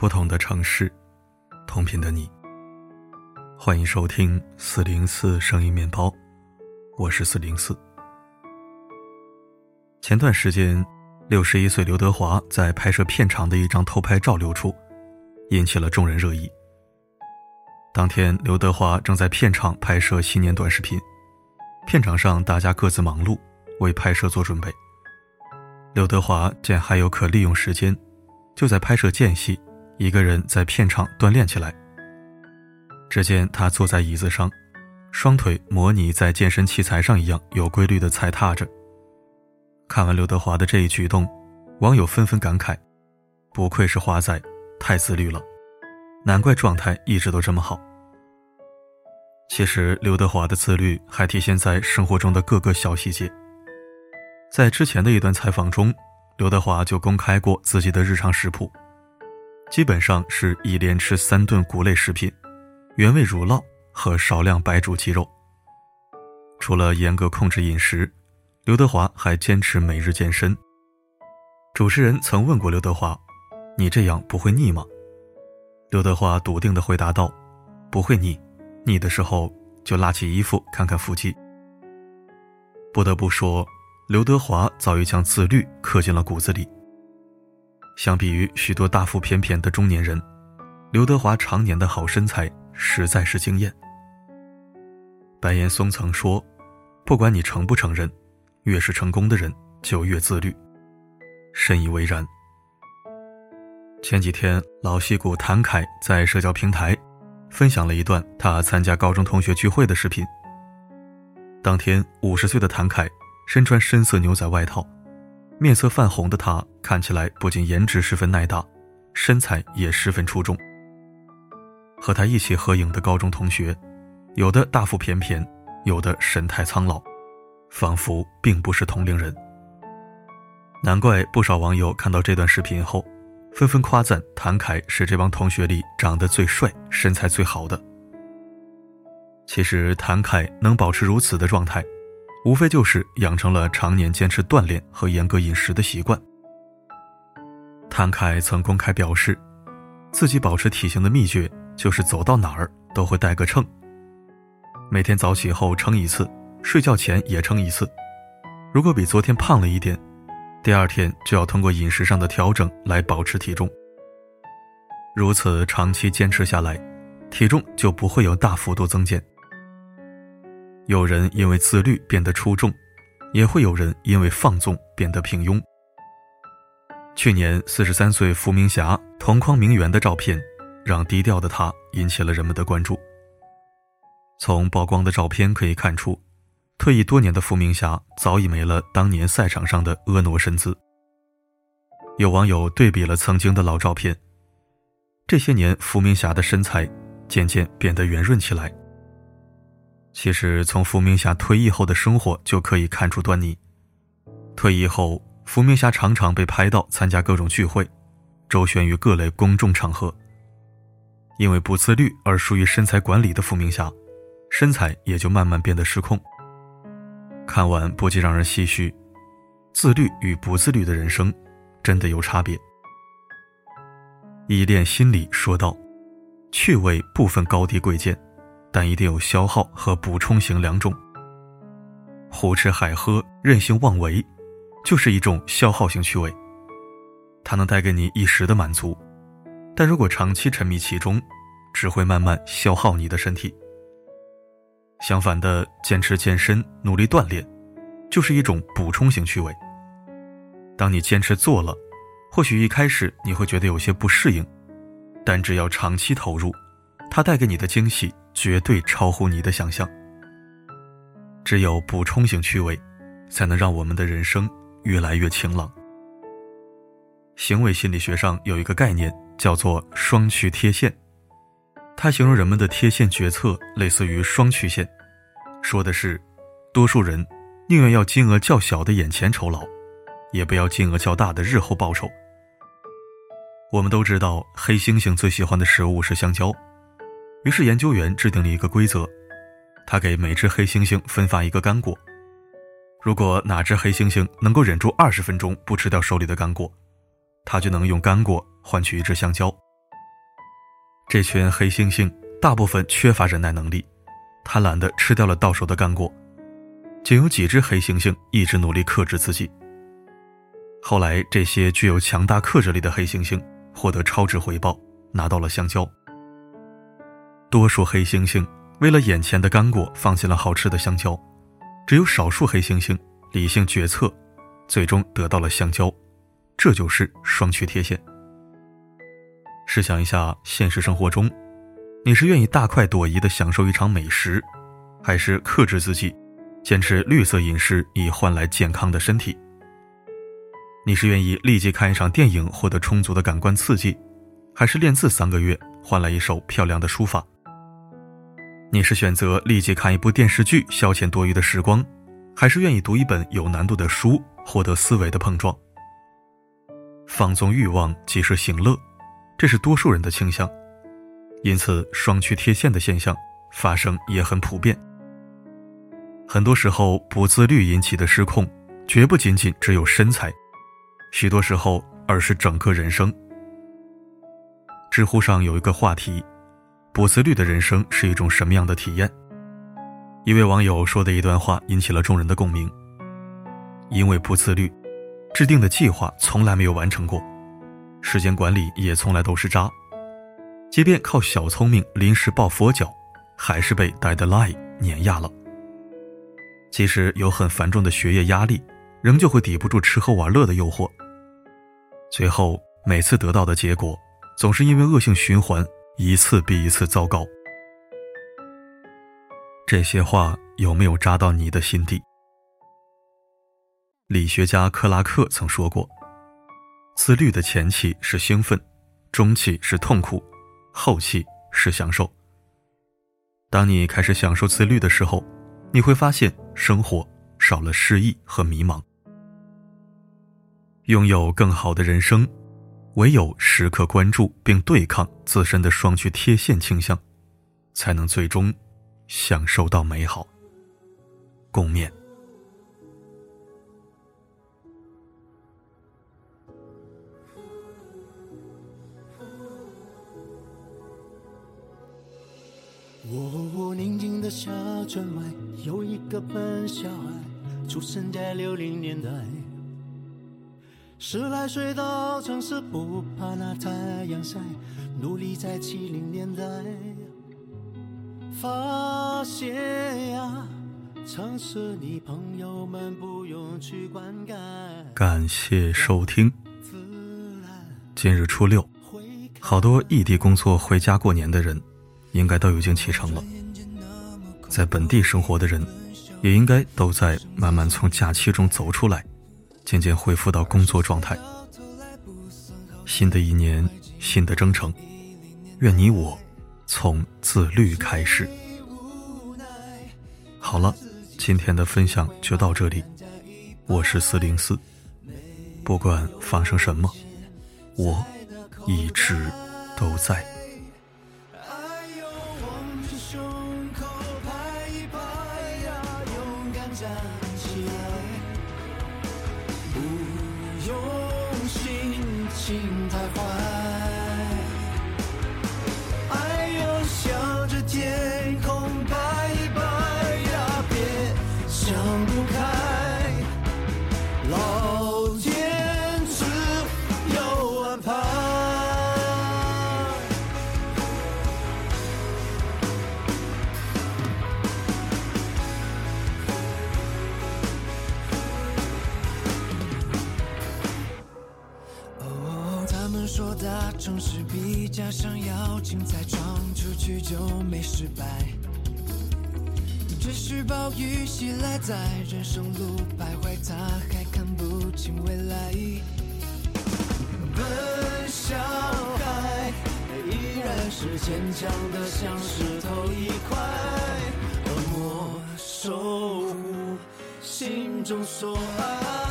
不同的城市，同频的你。欢迎收听四零四声音面包，我是四零四。前段时间，六十一岁刘德华在拍摄片场的一张偷拍照流出，引起了众人热议。当天，刘德华正在片场拍摄新年短视频，片场上大家各自忙碌，为拍摄做准备。刘德华见还有可利用时间，就在拍摄间隙。一个人在片场锻炼起来。只见他坐在椅子上，双腿模拟在健身器材上一样有规律的踩踏着。看完刘德华的这一举动，网友纷纷感慨：“不愧是华仔，太自律了，难怪状态一直都这么好。”其实，刘德华的自律还体现在生活中的各个小细节。在之前的一段采访中，刘德华就公开过自己的日常食谱。基本上是一连吃三顿谷类食品，原味乳酪和少量白煮鸡肉。除了严格控制饮食，刘德华还坚持每日健身。主持人曾问过刘德华：“你这样不会腻吗？”刘德华笃定地回答道：“不会腻，腻的时候就拉起衣服看看腹肌。”不得不说，刘德华早已将自律刻进了骨子里。相比于许多大腹便便的中年人，刘德华常年的好身材实在是惊艳。白岩松曾说：“不管你承不承认，越是成功的人就越自律。”深以为然。前几天，老戏骨谭凯在社交平台分享了一段他参加高中同学聚会的视频。当天，五十岁的谭凯身穿深色牛仔外套。面色泛红的他看起来不仅颜值十分耐打，身材也十分出众。和他一起合影的高中同学，有的大腹便便，有的神态苍老，仿佛并不是同龄人。难怪不少网友看到这段视频后，纷纷夸赞谭凯是这帮同学里长得最帅、身材最好的。其实谭凯能保持如此的状态。无非就是养成了常年坚持锻炼和严格饮食的习惯。谭凯曾公开表示，自己保持体型的秘诀就是走到哪儿都会带个秤，每天早起后称一次，睡觉前也称一次。如果比昨天胖了一点，第二天就要通过饮食上的调整来保持体重。如此长期坚持下来，体重就不会有大幅度增减。有人因为自律变得出众，也会有人因为放纵变得平庸。去年四十三岁伏明霞同框名媛的照片，让低调的她引起了人们的关注。从曝光的照片可以看出，退役多年的伏明霞早已没了当年赛场上的婀娜身姿。有网友对比了曾经的老照片，这些年伏明霞的身材渐渐变得圆润起来。其实，从伏明霞退役后的生活就可以看出端倪。退役后，伏明霞常常被拍到参加各种聚会，周旋于各类公众场合。因为不自律而疏于身材管理的伏明霞，身材也就慢慢变得失控。看完不禁让人唏嘘：自律与不自律的人生，真的有差别。依恋心理说道：“趣味不分高低贵贱。”但一定有消耗和补充型两种。胡吃海喝、任性妄为，就是一种消耗性趣味。它能带给你一时的满足，但如果长期沉迷其中，只会慢慢消耗你的身体。相反的，坚持健身、努力锻炼，就是一种补充型趣味。当你坚持做了，或许一开始你会觉得有些不适应，但只要长期投入，它带给你的惊喜。绝对超乎你的想象。只有补充性趣味，才能让我们的人生越来越晴朗。行为心理学上有一个概念叫做“双曲贴现”，它形容人们的贴现决策类似于双曲线，说的是，多数人宁愿要金额较小的眼前酬劳，也不要金额较大的日后报酬。我们都知道，黑猩猩最喜欢的食物是香蕉。于是，研究员制定了一个规则：他给每只黑猩猩分发一个干果。如果哪只黑猩猩能够忍住二十分钟不吃掉手里的干果，他就能用干果换取一只香蕉。这群黑猩猩大部分缺乏忍耐能力，贪婪地吃掉了到手的干果，仅有几只黑猩猩一直努力克制自己。后来，这些具有强大克制力的黑猩猩获得超值回报，拿到了香蕉。多数黑猩猩为了眼前的干果，放弃了好吃的香蕉；只有少数黑猩猩理性决策，最终得到了香蕉。这就是双曲贴现。试想一下，现实生活中，你是愿意大快朵颐的享受一场美食，还是克制自己，坚持绿色饮食以换来健康的身体？你是愿意立即看一场电影获得充足的感官刺激，还是练字三个月换来一手漂亮的书法？你是选择立即看一部电视剧消遣多余的时光，还是愿意读一本有难度的书获得思维的碰撞？放纵欲望即是行乐，这是多数人的倾向，因此双曲贴现的现象发生也很普遍。很多时候不自律引起的失控，绝不仅仅只有身材。许多时候，而是整个人生。知乎上有一个话题：“不自律的人生是一种什么样的体验？”一位网友说的一段话引起了众人的共鸣。因为不自律，制定的计划从来没有完成过，时间管理也从来都是渣。即便靠小聪明临时抱佛脚，还是被 deadline 碾压了。即使有很繁重的学业压力。仍旧会抵不住吃喝玩乐的诱惑，最后每次得到的结果，总是因为恶性循环，一次比一次糟糕。这些话有没有扎到你的心底？理学家克拉克曾说过：“自律的前期是兴奋，中期是痛苦，后期是享受。当你开始享受自律的时候，你会发现生活少了失意和迷茫。”拥有更好的人生，唯有时刻关注并对抗自身的双曲贴现倾向，才能最终享受到美好。共勉。我宁静的小村外，有一个笨小孩，出生在六零年代。十来岁到城市，不怕那太阳晒，努力在七零年代发现呀，城市里朋友们不用去灌溉。感谢收听。今日初六，好多异地工作回家过年的人，应该都已经启程了。在本地生活的人，也应该都在慢慢从假期中走出来。渐渐恢复到工作状态。新的一年，新的征程，愿你我从自律开始。好了，今天的分享就到这里。我是四零四，不管发生什么，我一直都在。说比假想要精彩，闯出去就没失败。只是暴雨袭来，在人生路徘徊，他还看不清未来。笨小孩依然是坚强的，像石头一块，默默守护心中所爱。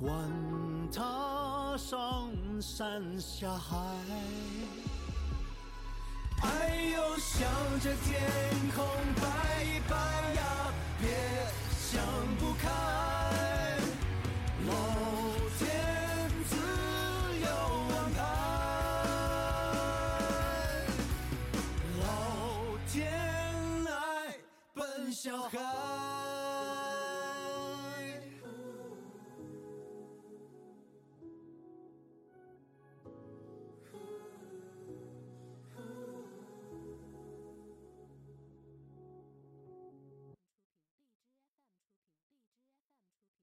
管他上山下海。爱要向着天空拜一拜呀，别想不开，老天自有安排，老天爱笨小孩。